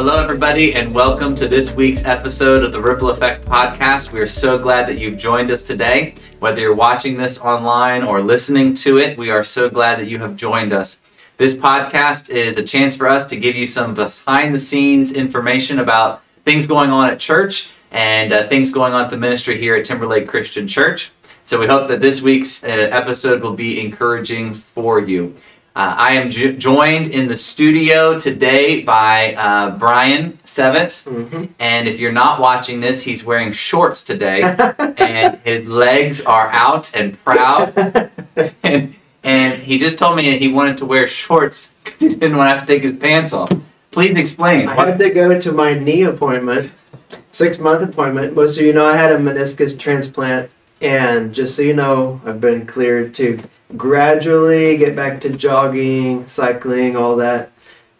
hello, everybody, and welcome to this week's episode of the Ripple Effect Podcast. We are so glad that you've joined us today. Whether you're watching this online or listening to it, we are so glad that you have joined us. This podcast is a chance for us to give you some behind the scenes information about things going on at church and uh, things going on at the ministry here at Timberlake Christian Church. So we hope that this week's uh, episode will be encouraging for you. Uh, I am jo- joined in the studio today by uh, Brian Sevitz. Mm-hmm. And if you're not watching this, he's wearing shorts today. and his legs are out and proud. and, and he just told me he wanted to wear shorts because he didn't want to have to take his pants off. Please explain. I What- had to go to my knee appointment, six month appointment. Most of you know I had a meniscus transplant, and just so you know, I've been cleared to gradually get back to jogging, cycling, all that.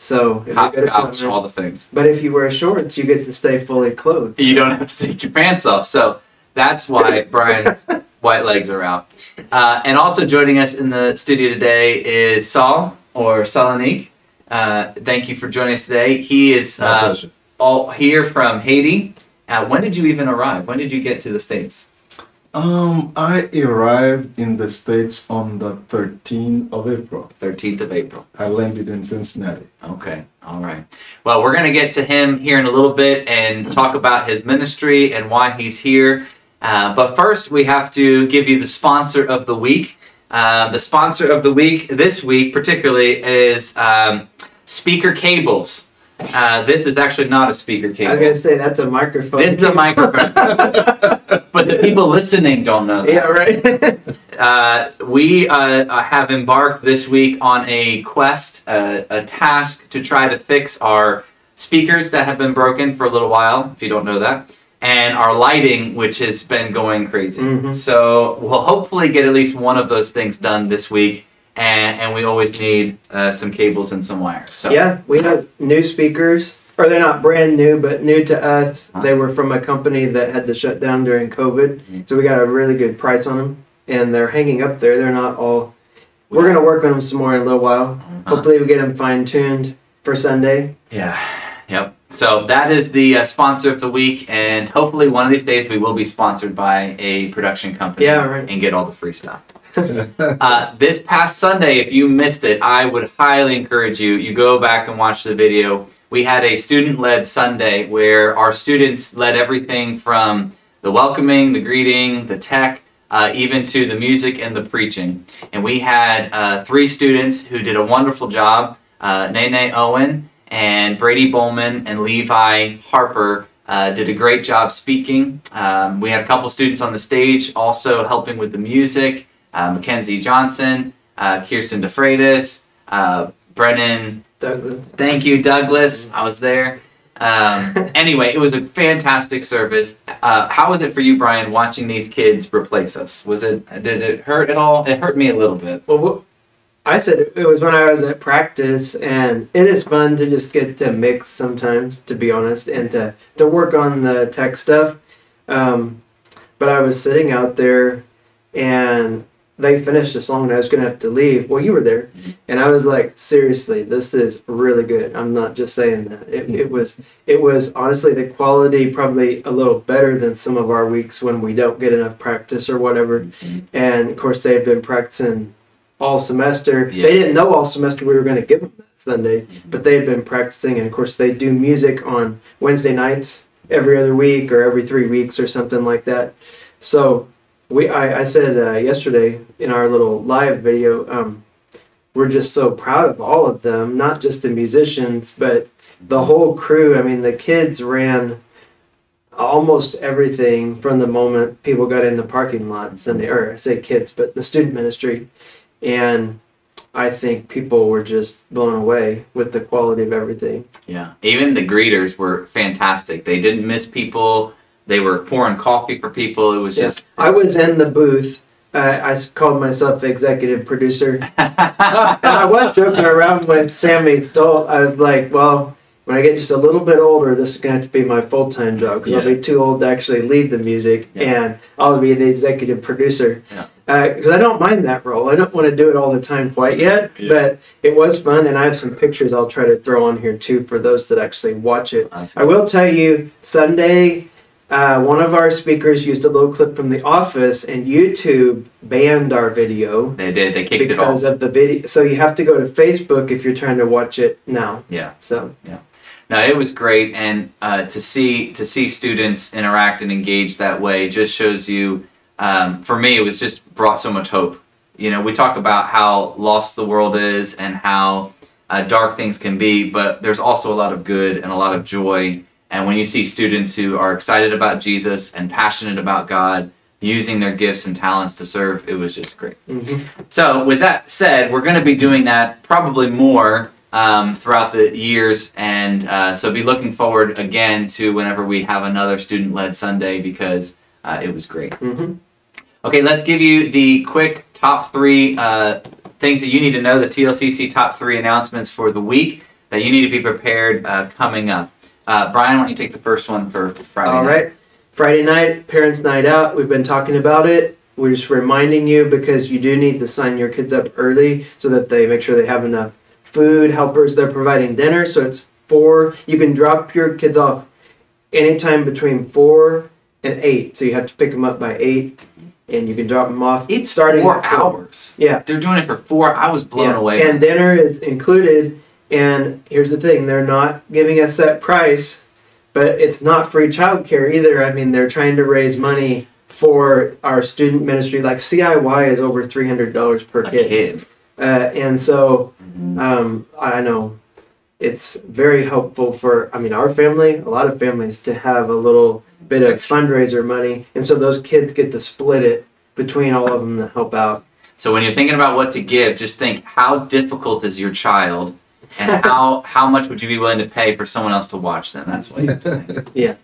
So, if you Hopscotch, get an appointment- all the things. but if you wear shorts, you get to stay fully clothed. You don't have to take your pants off. So that's why Brian's white legs are out. Uh, and also joining us in the studio today is Saul or Salonique. Uh, thank you for joining us today. He is uh, all here from Haiti. Uh, when did you even arrive? When did you get to the States? Um, I arrived in the States on the 13th of April. 13th of April. I landed in Cincinnati. Okay, all right. Well, we're going to get to him here in a little bit and talk about his ministry and why he's here. Uh, but first, we have to give you the sponsor of the week. Uh, the sponsor of the week this week, particularly, is um, Speaker Cables. Uh, this is actually not a speaker cable. I was gonna say that's a microphone. This is a microphone, but the people listening don't know that. yeah, right. Uh, we uh, have embarked this week on a quest, uh, a task to try to fix our speakers that have been broken for a little while, if you don't know that, and our lighting, which has been going crazy. Mhm. So we'll hopefully get at least one of those things done this week, and, and we always need uh, some cables and some wires. So Yeah, we have new speakers, or they're not brand new, but new to us. Uh-huh. They were from a company that had to shut down during COVID, Mhm. so we got a really good price on them, and they're hanging up there. They're not all. We're gonna work on them some more in a little while. Uh, Hopefully, we get them fine tuned for Sunday. Yeah. Yep. So that is the uh, sponsor of the week, and hopefully one of these days we will be sponsored by a production company Yeah, right. and get all the free stuff. Uh, this past Sunday, if you missed it, I would highly encourage you. You go back and watch the video. We had a student-led Sunday where our students led everything from the welcoming, the greeting, the tech, uh, even to the music and the preaching. And we had uh, three students who did a wonderful job: uh, Nene Owen and Brady Bowman and Levi Harper. Uh, did a great job speaking. Um, we had a couple students on the stage also helping with the music Mackenzie Johnson, uh, Kirsten DeFreitas, uh, Brennan. Douglas. Thank you, Douglas. I was there. Um, anyway, it was a fantastic service. Uh, how was it for you, Brian, watching these kids replace us? Was it did it hurt at all? It hurt me a little bit. Well, I said it was when I was at practice, and it is fun to just get to mix sometimes, to be honest, and to, to work on the tech stuff. Um, but I was sitting out there, and they finished a song, and I was going to have to leave. Well, you were there, and I was like, seriously, this is really good. I'm not just saying that. It, it was it was honestly the quality probably a little better than some of our weeks when we don't get enough practice or whatever. And of course, they had been practicing all semester. Yeah. They didn't know all semester we were going to give them that Sunday, mm-hmm. but they had been practicing. And of course, they do music on Wednesday nights every other week or every three weeks or something like that. So we, I, I said uh, yesterday in our little live video, um, we're just so proud of all of them, not just the musicians, but the whole crew. I mean, the kids ran almost everything from the moment people got in the parking lot Sunday, or I say kids, but the student ministry. And I think people were just blown away with the quality of everything. Yeah. Even the greeters were fantastic. They didn't miss people. They were pouring coffee for people. It was Yeah. just. I was in the booth. Uh, I called myself executive producer. And I was joking around with Sammy Stolt. I was like, well, when I get just a little bit older, this is going to have to be my full time job because I'll be too old to actually lead the music Yeah. and I'll be the executive producer. Yeah. because I don't mind that role. I don't want to do it all the time quite yet, Yeah. but it was fun, and I have some pictures I'll try to throw on here too for those that actually watch it. I will tell you, Sunday, uh, one of our speakers used a little clip from The Office, and YouTube banned our video They did. They kicked it off. because of the video. So you have to go to Facebook if you're trying to watch it now. Yeah. So yeah. No, it was great, and uh, to see to see students interact and engage that way just shows you. Um, for me, it was just brought so much hope. You know, we talk about how lost the world is and how uh, dark things can be, but there's also a lot of good and a lot of joy. And when you see students who are excited about Jesus and passionate about God, using their gifts and talents to serve, it was just great. mhm. So, with that said, we're going to be doing that probably more um, throughout the years, and uh, so be looking forward again to whenever we have another student-led Sunday because uh, it was great. Mhm. Okay, let's give you the quick top three uh, things that you need to know. The TLCC top three announcements for the week that you need to be prepared uh, coming up. Uh, Brian, why don't you take the first one for Friday? All night? right. Friday night, parents' night out. We've been talking about it. We're just reminding you because you do need to sign your kids up early so that they make sure they have enough food, helpers. They're providing dinner, so it's four. You can drop your kids off anytime between four and eight. So you have to pick them up by eight, and you can drop them off. It's starting four hours. Yeah. They're doing it for four. I was blown Yeah, away. And dinner is included. And here's the thing they're not giving a set price, but it's not free childcare either. I mean, they're trying to raise money for our student ministry. Like CIY is over $300 per a kid. kid. Uh, and so um, I know it's very helpful for, I mean, our family, a lot of families, to have a little bit of fundraiser money. And so those kids get to split it between all of them to help out. So when you're thinking about what to give, just think how difficult is your child, and how how much would you be willing to pay for someone else to watch them? That's what. You have to think. Yeah.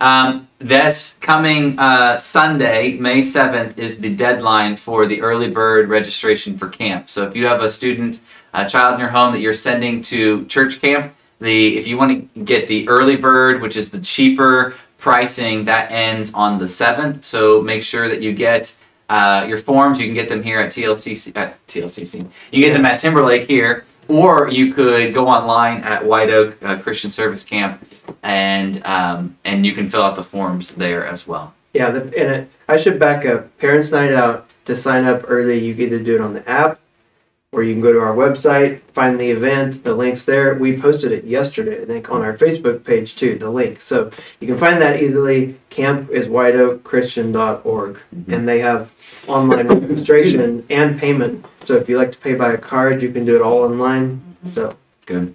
Um, this coming uh, Sunday, May seventh, is the deadline for the early bird registration for camp. So if you have a student, a child in your home that you're sending to church camp, the if you want to get the early bird, which is the cheaper pricing, that ends on the seventh. So make sure that you get uh, your forms. You can get them here at TLCC. At TLCC, you get them at Timberlake here, or you could go online at White Oak uh, Christian Service Camp, and um, and you can fill out the forms there as well. Yeah, the, and it, I should back up. Parents' Night Out to sign up early. You can either do it on the app, or you can go to our website, find the event. The link's there. We posted it yesterday, I think, on our Facebook page too. The link, so you can find that easily. Camp is whiteoakchristian.org, and they have online registration and payment. So if you like to pay by a card, you can do it all online. So Good.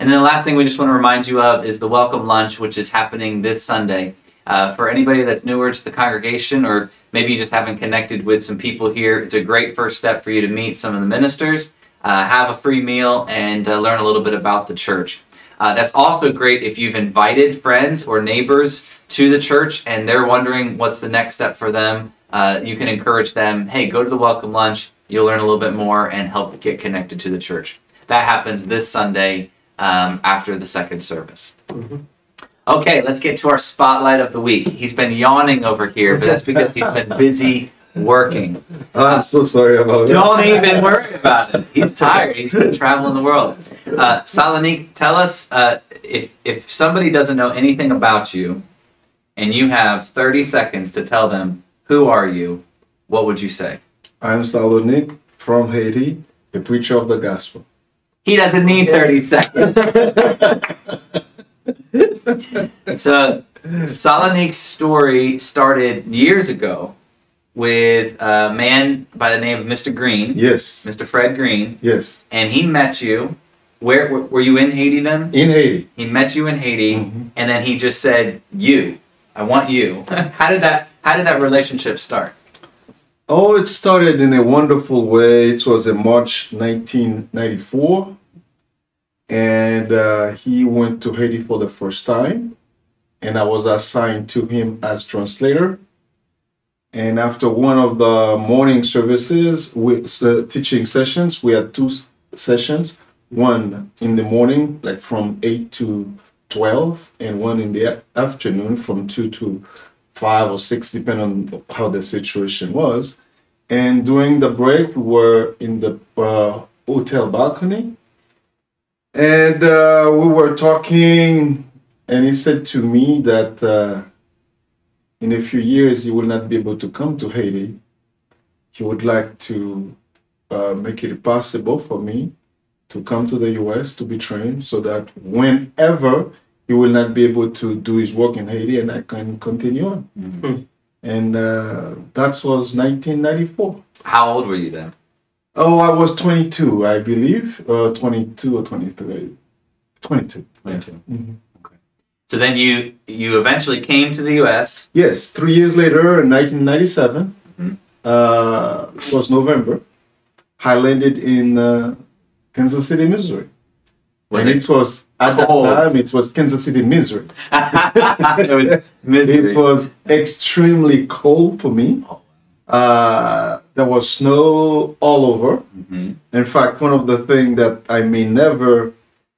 And then the last thing we just want to remind you of is the welcome lunch, which is happening this Sunday. Uh, for anybody that's newer to the congregation, or maybe you just haven't connected with some people here, it's a great first step for you to meet some of the ministers, uh, have a free meal, and uh, learn a little bit about the church. Uh, that's also great if you've invited friends or neighbors to the church and they're wondering what's the next step for them. Uh, you can encourage them, hey, go to the welcome lunch. You'll learn a little bit more and help get connected to the church. That happens this Sunday um, after the second service. Mhm. Okay, let's get to our spotlight of the week. He's been yawning over here, but that's because he's been busy working. I'm so sorry about that. Don't even worry about it. He's tired. He's been traveling the world. Uh, tell us uh, if if somebody doesn't know anything about you, and you have 30 seconds to tell them who are you, what would you say? I'm Salonique from Haiti, a preacher of the gospel. He doesn't need 30 seconds. So, Salonique's story started years ago with a man by the name of Mr. Green, Yes, Mr. Fred Green, yes, and he met you. Where were, you in Haiti then? in Haiti. He met you in Haiti, Mhm. and then he just said, "You, I want you." how did that How did that relationship start? Oh, it started in a wonderful way. It was in March 1994, and uh, he went to Haiti for the first time, and I was assigned to him as translator. And after one of the morning services, with uh, teaching sessions, we had two sessions. One in the morning, like from eight to twelve, and one in the afternoon from two to five or six, depending on how the situation was. And during the break, we were in the uh, hotel balcony. And uh, we were talking, and he said to me that uh, in a few years he will not be able to come to Haiti. He would like to uh, make it possible for me to come to the US to be trained so that whenever he will not be able to do his work in Haiti and I can continue on. Mhm. And uh, that was 1994. How old were you then? Oh, I was 22, I believe, uh, 22 or 23. 22. 22. Mhm. So then you you eventually came to the U.S. Yes, three years later, in 1997, Mhm. uh, it was November, I landed in uh, Kansas City, Missouri. Was and it? it was, at that cold? time, it was Kansas City, Missouri. it was misery. It was extremely cold for me. Uh, there was snow all over. Mhm. In fact, one of the things that I may never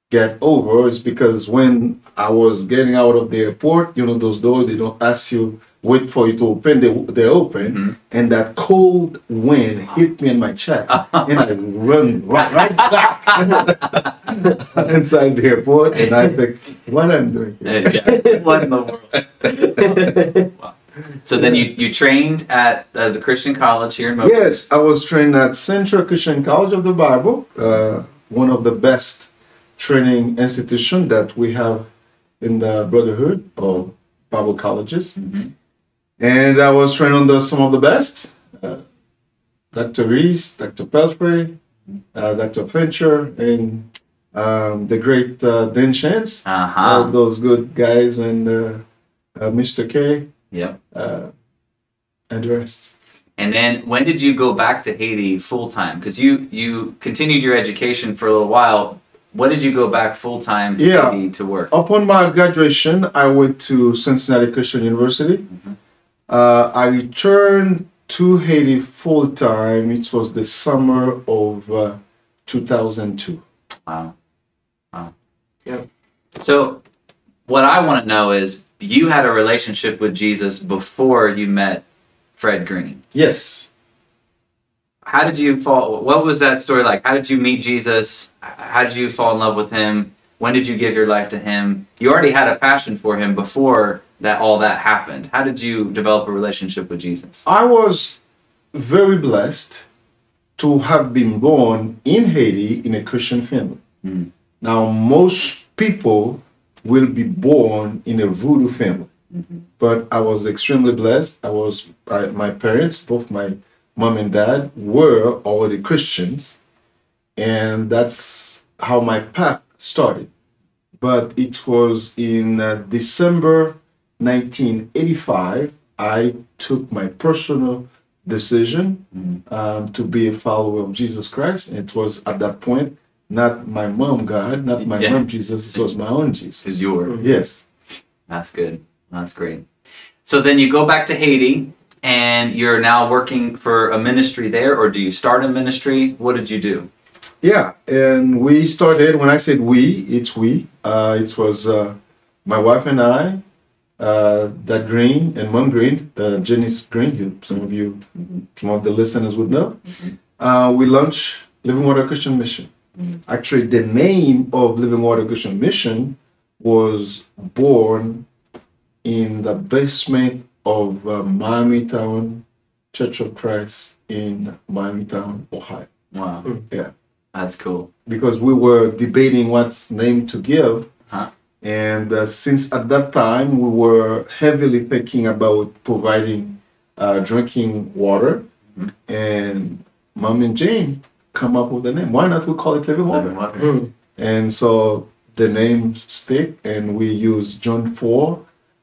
get over is because when I was getting out of the airport, you know, those doors, they don't ask you, wait for you to open, they, they open. Mhm. And that cold wind hit me in my chest. and I run right, right back inside the airport. And I think, what am I'm doing here? Yeah. What in the world? So then you you trained at uh, the Christian college here in Mo. Yes, I was trained at Central Christian College of the Bible, uh, one of the best training institution that we have in the Brotherhood of Bible colleges. Mhm. And I was trained under some of the best, uh, Dr. Reese, Dr. Pelfrey, uh, Dr. Fincher, and um, the great uh, Dan Chance, all Uh-huh. those good guys, and uh, uh, Mr. K, Yep. uh, and. And then when did you go back to Haiti full time? Because you you continued your education for a little while. When did you go back full time to Yeah. Haiti to work? Upon my graduation, I went to Cincinnati Christian University. Uh, I returned to Haiti full time. It was the summer of uh, 2002. Wow. Wow. Yep. So, what I want to know is you had a relationship with Jesus before you met Fred Green. Yes. How did you fall? What was that story like? How did you meet Jesus? How did you fall in love with him? When did you give your life to him? You already had a passion for him before that all that happened. How did you develop a relationship with Jesus? I was very blessed to have been born in Haiti in a Christian family. Mm. Now, most people will be born in a voodoo family, but I was extremely blessed. I was, I, my parents, both my mom and dad, were already Christians, and that's how my path started. But it was in uh, December 1985 I took my personal decision um, to be a follower of Jesus Christ. And it was at that point not my mom God, not my Yeah. mom Jesus, it was my own Jesus. Is your Yes. That's good. That's great. So then you go back to Haiti and you're now working for a ministry there, or do you start a ministry? What did you do? Yeah, and we started. When I said we, it's we. Uh, it was uh, my wife and I, uh, Dad Green and Mom Green, uh, Janice Green. You, some of you, some of the listeners would know. Uh, we launched Living Water Christian Mission. Actually, the name of Living Water Christian Mission was born in the basement of uh, Miami Town Church of Christ in Miami Town, Ohio. Wow. Yeah That's cool. because we were debating what name to give. Huh. And uh, since at that time we were heavily thinking about providing uh, drinking water, and Mom and Jane come up with the name. Why not we call it Living Water? Living water. Mm. And so the name stick, and we use John 4,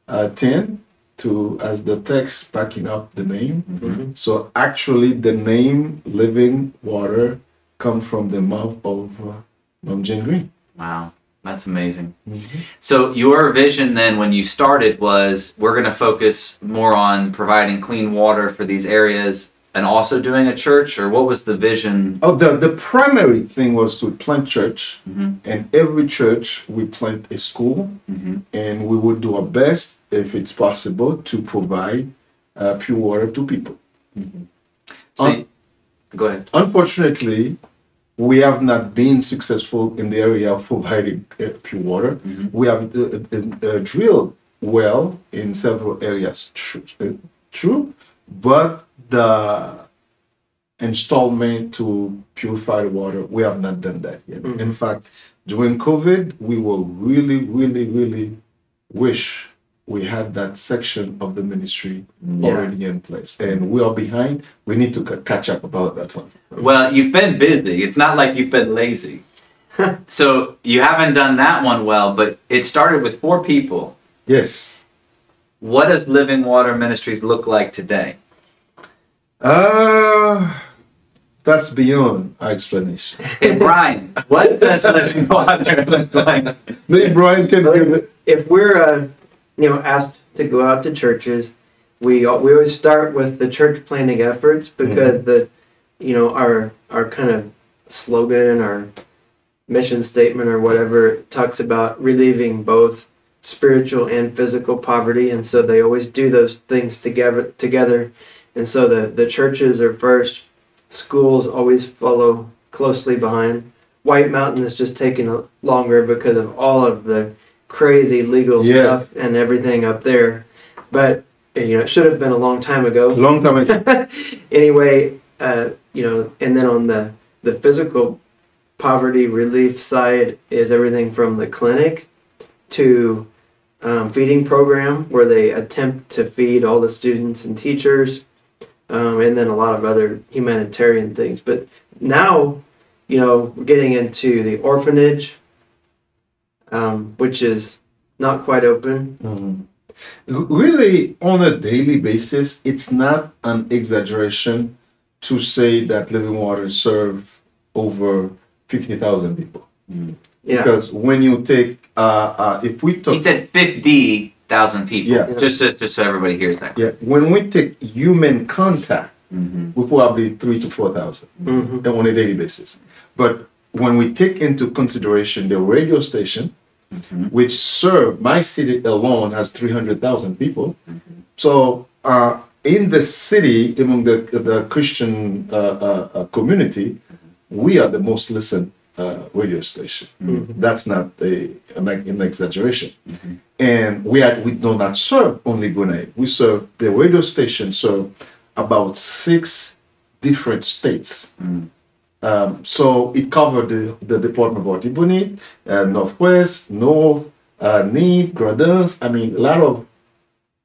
uh, 10 to as the text backing up the name. Mhm. So actually, the name Living Water come from the mouth of uh, Mom Jane Green. Wow. That's amazing. So your vision then when you started was we're going to focus more on providing clean water for these areas and also doing a church or what was the vision? Oh, the, the primary thing was to plant church, Mhm. and every church we plant a school, Mhm. and we would do our best, if it's possible, to provide uh, pure water to people. So, Un- go ahead. unfortunately, we have not been successful in the area of providing uh, pure water. Mhm. We have uh, uh, uh, drilled well in several areas, true, uh, true, but the installment to purify the water, we have not done that yet. Mhm. In fact, during COVID, we will really, really, really wish we had that section of the ministry Yeah. already in place. And we are behind. We need to ca- catch up about that one. Well, you've been busy. It's not like you've been lazy. so you haven't done that one well, but it started with four people. Yes. What does Living Water Ministries look like today? Uh, that's beyond our explanation. Hey, Brian, what does Living Water look like? Maybe Brian can give it. if we're uh, you know asked to go out to churches, we we always start with the church planning efforts because the you know our our kind of slogan our mission statement or whatever talks about relieving both spiritual and physical poverty and so they always do those things together together and so the the churches are first. Schools always follow closely behind. White mountain is just taking a- longer because of all of the crazy legal Yes. stuff and everything up there. But you know it should have been a long time ago. Long time ago. anyway, uh, you know, and then on the the physical poverty relief side is everything from the clinic to um, feeding program where they attempt to feed all the students and teachers, um, and then a lot of other humanitarian things. But now, you know, we're getting into the orphanage, um, which is not quite open. Mhm. Really, on a daily basis, it's not an exaggeration to say that Living Water serve over 50,000 people. Yeah, Because when you take, uh, uh, if we talk, He said 50,000 people. Yeah. Just, just, just so everybody hears that. yeah, when we take human contact, Mm-hmm. we probably three to 4,000. hmm on a daily basis. But when we take into consideration the radio station, Mhm. which serve my city alone has 300,000 people, so uh, in the city, among the, the Christian uh, uh, uh, community, we are the most listened uh, radio station. That's not a, an, an exaggeration. And we are, we do not serve only Gune. We serve the radio station serve about six different states. Um, so it covered the, the Department of Artibonite, uh, Northwest, North, uh, Need, Gradins. I mean, a lot of,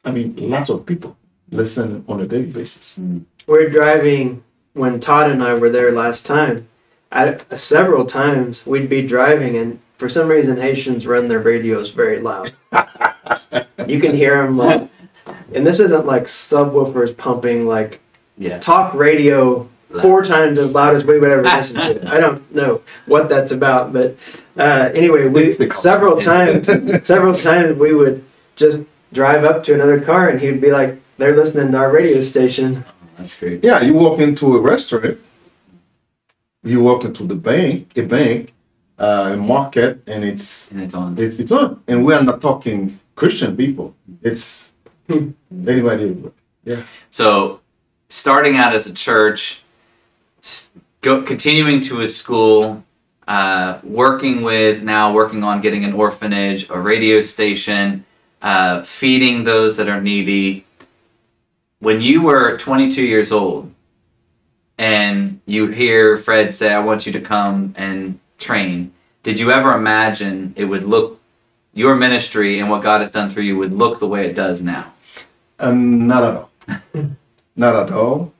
I mean, lots of people listen on a daily basis. we're driving when Todd and I were there last time. I, several times we'd be driving, and for some reason Haitians run their radios very loud. you can hear them like, and this isn't like subwoofers pumping like Yeah. talk radio four times as loud as we would ever listen to it. I don't know what that's about, but uh, anyway, we It's the culture. several times, several times we would just drive up to another car, and he'd be like, "They're listening to our radio station." That's great. Yeah, you walk into a restaurant, you walk into the bank, a bank, uh, a market, and it's And it's on. it's it's on. And we are not talking Christian people. It's anybody. Yeah. So, starting out as a church, go, continuing to a school, uh, working with now working on getting an orphanage, a radio station, uh, feeding those that are needy. When you were 22 years old, and you hear Fred say, "I want you to come and train," did you ever imagine it would look your ministry and what God has done through you would look the way it does now? Um, not at all. not at all.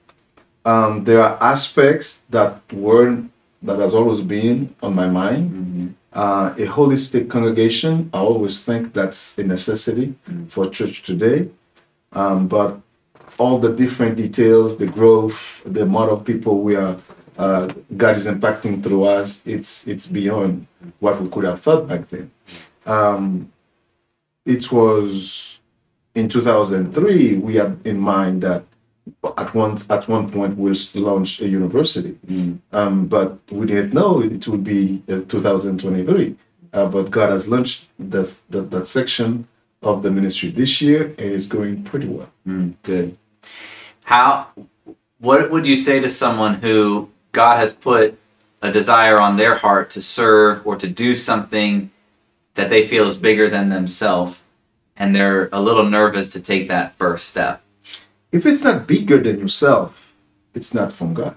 Um, there are aspects that weren't that has always been on my mind. Uh, a holistic congregation, I always think that's a necessity for church today. Um, but all the different details, the growth, the amount of people we are, uh, God is impacting through us, it's it's beyond what we could have thought back then. Um, it was in 2003 we had in mind that at one at one point we'll launch a university. Um, but we didn't know it would be uh, 2023 uh, but god has launched that, that that section of the ministry this year and it's going pretty well. Mm, good. How what would you say to someone who God has put a desire on their heart to serve or to do something that they feel is bigger than themselves and they're a little nervous to take that first step? If it's not bigger than yourself, it's not from God.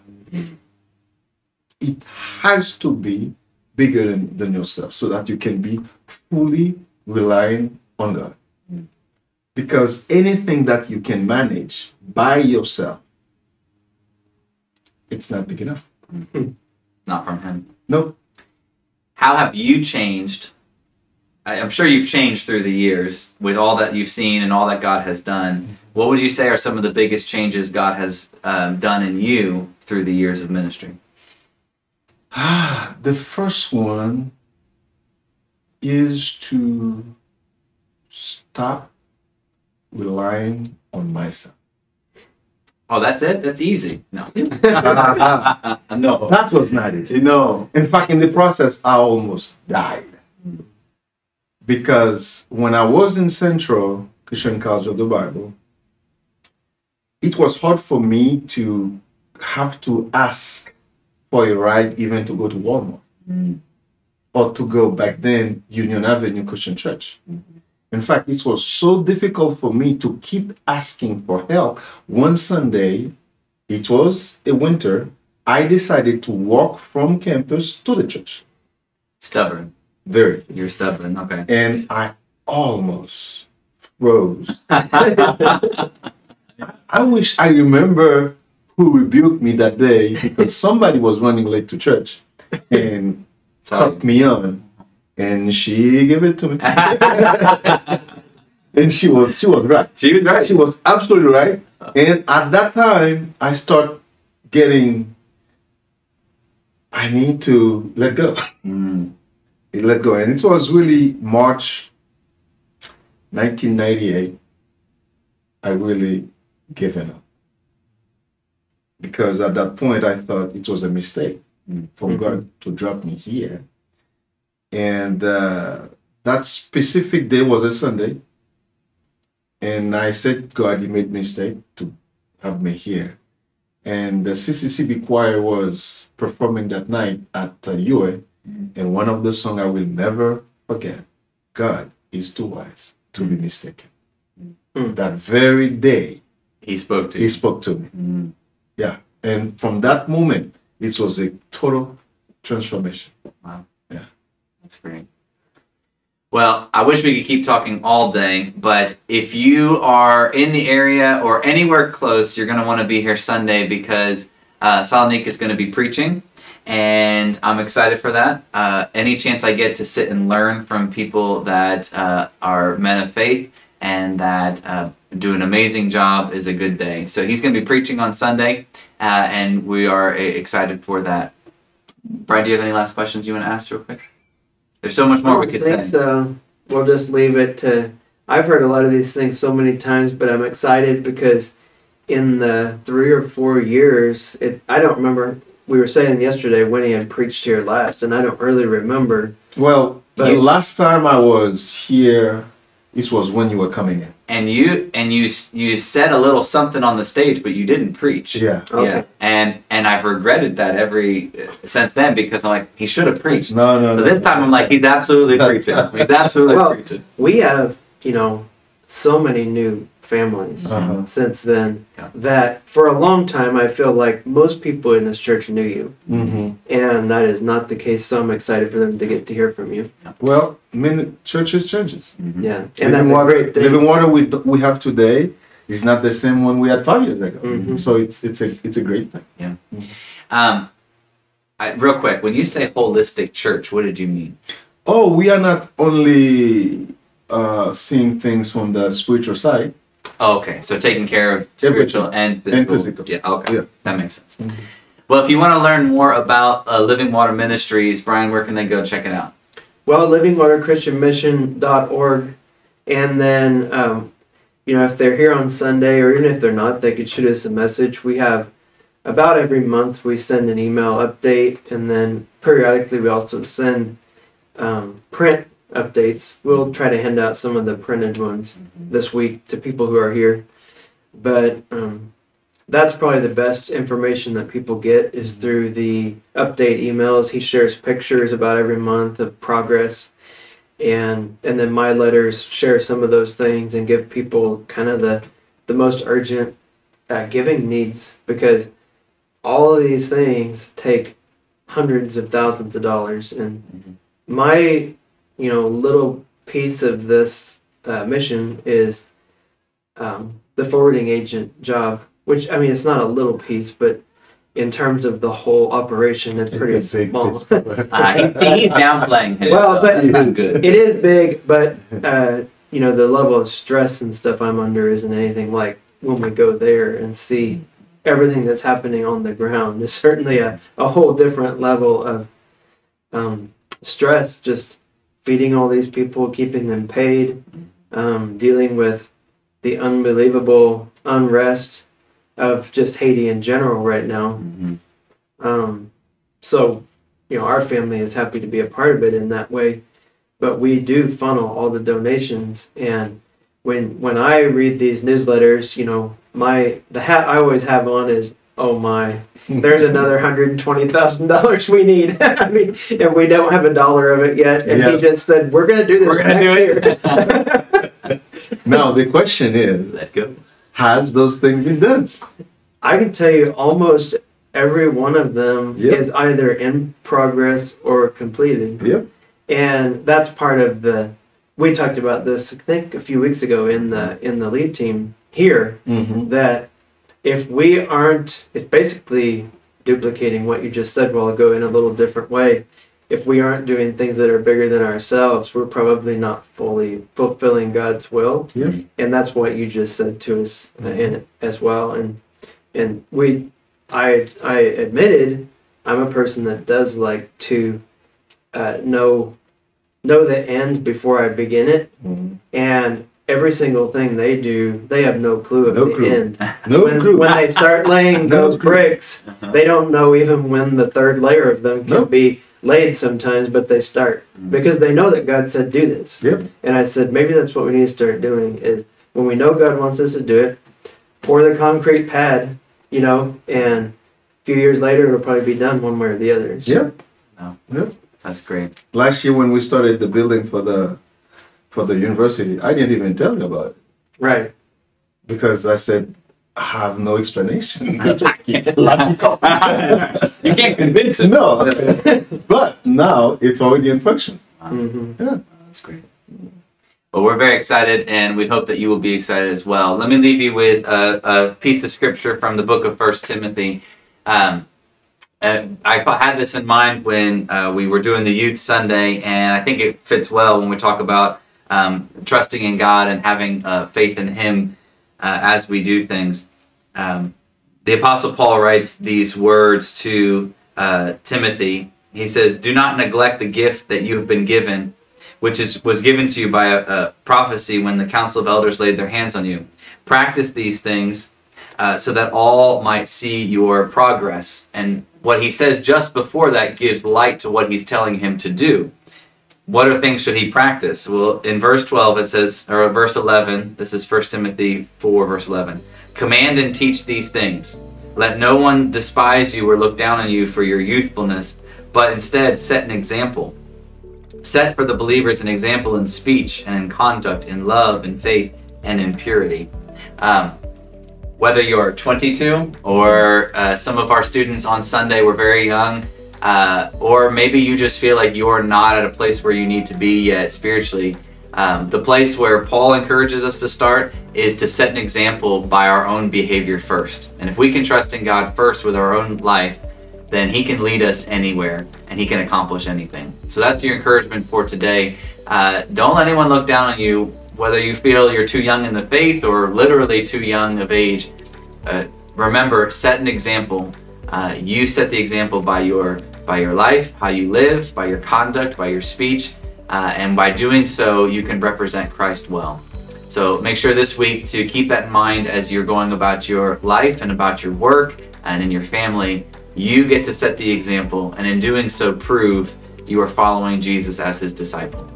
It has to be bigger than, than yourself so that you can be fully relying on God. Because anything that you can manage by yourself, it's not big enough. Not from Him. No, How have you changed? I'm sure you've changed through the years with all that you've seen and all that God has done. What would you say are some of the biggest changes God has um, done in you through the years of ministry? Ah, the first one is to stop relying on myself. Oh, that's it? That's easy. No. No. That was not easy. No. In fact, in the process, I almost died. Because when I was in Central Christian College of the Bible, it was hard for me to have to ask for a ride even to go to Walmart mm. or to go back then Union Avenue Christian Church. Mm-hmm. In fact, it was so difficult for me to keep asking for help. One Sunday, it was a winter, I decided to walk from campus to the church. Stubborn. Very. You're stubborn. Okay. And I almost froze. I wish I remember who rebuked me that day because somebody was running late to church and cut me on and she gave it to me. and she was she was right. she was right. She was absolutely right. And at that time, I start getting. I need to let go. Mm. let go, and it was really March, 1998. I really given up because at that point I thought it was a mistake Mm. from God to drop me here, and uh, that specific day was a Sunday. And I said, God, He made mistake to have me here. And the CCCB choir was performing that night at uh, UA, and one of the songs I will never forget, God is too wise to be mistaken. Mm. That very day, He spoke to He you. spoke to me. Mm. Yeah. And from that moment, it was a total transformation. That's great. Well, I wish we could keep talking all day, but if you are in the area or anywhere close, you're going to want to be here Sunday because uh, is going to be preaching, and I'm excited for that. Uh, any chance I get to sit and learn from people that uh, are men of faith and that uh, do an amazing job is a good day. So he's going to be preaching on Sunday, uh, and we are uh, excited for that. Brian, do you have any last questions you want to ask real quick? There's so much more we could I could think say. so. We'll just leave it to. I've heard a lot of these things so many times, but I'm excited because in the three or four years, it, I don't remember. We were saying yesterday when he had preached here last, and I don't really remember. Well, But- the last time I was here, this was when you were coming in. and you and you you said a little something on the stage, but you didn't preach. Yeah. Okay. Yeah, and and I've regretted that every uh, since then because I'm like he should have preached. No, no, So no. this time I'm like he's absolutely preaching. He's absolutely Well, preaching. We have, you know, so many new families Uh-huh. since then Yeah. that for a long time I feel like most people in this church knew you, hmm and that is not the case. So I'm excited for them to get to hear from you. Well, many churches changes. Mhm. Yeah, and that's living a water, great thing. living water we we have today is not the same one we had five years ago. Mhm. So it's it's a it's a great thing. Yeah. Um, I, real quick, when you say holistic church, what did you mean? Oh, we are not only uh, seeing things from the spiritual side. Oh, okay, so taking care of spiritual and physical. And physical. Yeah, okay, Yeah. that makes sense. Mhm. Well, if you want to learn more about uh, Living Water Ministries, Brian, where can they go check it out? well, livingwaterchristianmission.org. And then, um, you know, if they're here on Sunday or even if they're not, they could shoot us a message. We have about every month we send an email update, and then periodically we also send um, print updates. We'll try to hand out some of the printed ones this week to people who are here. But um, that's probably the best information that people get is through the update emails. He shares pictures about every month of progress, and and then my letters share some of those things and give people kind of the the most urgent uh, giving needs because all of these things take hundreds of thousands of dollars and Mhm. my you know little piece of this uh, mission is um, the forwarding agent job which i mean it's not a little piece but in terms of the whole operation it's pretty It's a small piece. Uh, he, he's downplaying him. Well, but- that's not good. it is big but uh, you know the level of stress and stuff i'm under isn't anything like when we go there and see everything that's happening on the ground is certainly a, a whole different level of um, stress just feeding all these people keeping them paid um, dealing with the unbelievable unrest of just haiti in general right now Mhm. um, so, you know, our family is happy to be a part of it in that way, but we do funnel all the donations. And when when I read these newsletters, you know, my the hat I always have on is, oh my, there's another hundred and twenty thousand dollars we need. I mean, and we don't have a dollar of it yet. And Yeah. he just said, we're gonna do this. We're gonna do it. now the question is, has those things been done? I can tell you almost every one of them Yep. is either in progress or completed. Yep. and that's part of the we talked about this i think a few weeks ago in the in the lead team here Mm-hmm. that if we aren't it's basically duplicating what you just said while ago in a little different way. If we aren't doing things that are bigger than ourselves we're probably not fully fulfilling god's will. Yep. and that's what you just said to us uh, in it as well. And and we i i admitted i'm a person that does like to uh, know know the end before i begin it. Mhm. and every single thing they do they have no clue of No the clue. end No when, clue. when they start laying No those clue. bricks uh-huh. they don't know even when the third layer of them can Nope. be laid sometimes but they start mm-hmm. because they know that god said do this Yep. and I said, maybe that's what we need to start doing is when we know God wants us to do it, pour the concrete pad, you know, and a few years later it'll probably be done one way or the other. So, Yep. No. Yep. That's great. Last year when we started the building for the for the university, I didn't even tell you about it Right. because I said I have no explanation. you can't convince him. no, but now it's already in function. hmm That's great. Well, we're very excited, and we hope that you will be excited as well. Let me leave you with a, a piece of scripture from the book of First Timothy. Um, uh, I thought- had this in mind when uh, we were doing the Youth Sunday, and I think it fits well when we talk about um, trusting in God and having uh, faith in Him uh, as we do things. Um, the Apostle Paul writes these words to uh, Timothy. He says, "Do not neglect the gift that you have been given." which is was given to you by a, a prophecy when the council of elders laid their hands on you. Practice these things uh, so that all might see your progress. And what he says just before that gives light to what he's telling him to do. What are things should he practice? Well, in verse 12 it says, or verse 11, this is 1 Timothy 4, verse 11. Command and teach these things. Let no one despise you or look down on you for your youthfulness, but instead set an example set for the believers an example in speech and in conduct, in love, in faith, and in purity. Um, whether you're 22 or uh, some of our students on Sunday were very young, uh, or maybe you just feel like you're not at a place where you need to be yet spiritually. Um, the place where Paul encourages us to start is to set an example by our own behavior first. And if we can trust in God first with our own life, then He can lead us anywhere and He can accomplish anything. So that's your encouragement for today. Uh, don't let anyone look down on you, whether you feel you're too young in the faith or literally too young of age. Uh, remember, set an example. Uh, you set the example by your by your life, how you live, by your conduct, by your speech, uh, and by doing so, you can represent Christ well. So make sure this week to keep that in mind as you're going about your life and about your work and in your family. You get to set the example, and in doing so, prove you are following Jesus as his disciple.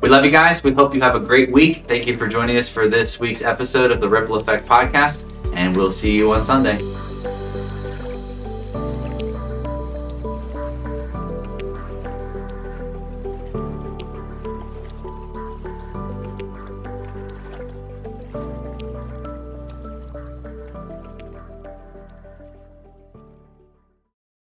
We love you guys. We hope you have a great week. Thank you for joining us for this week's episode of the Ripple Effect Podcast. and we'll see you on Sunday.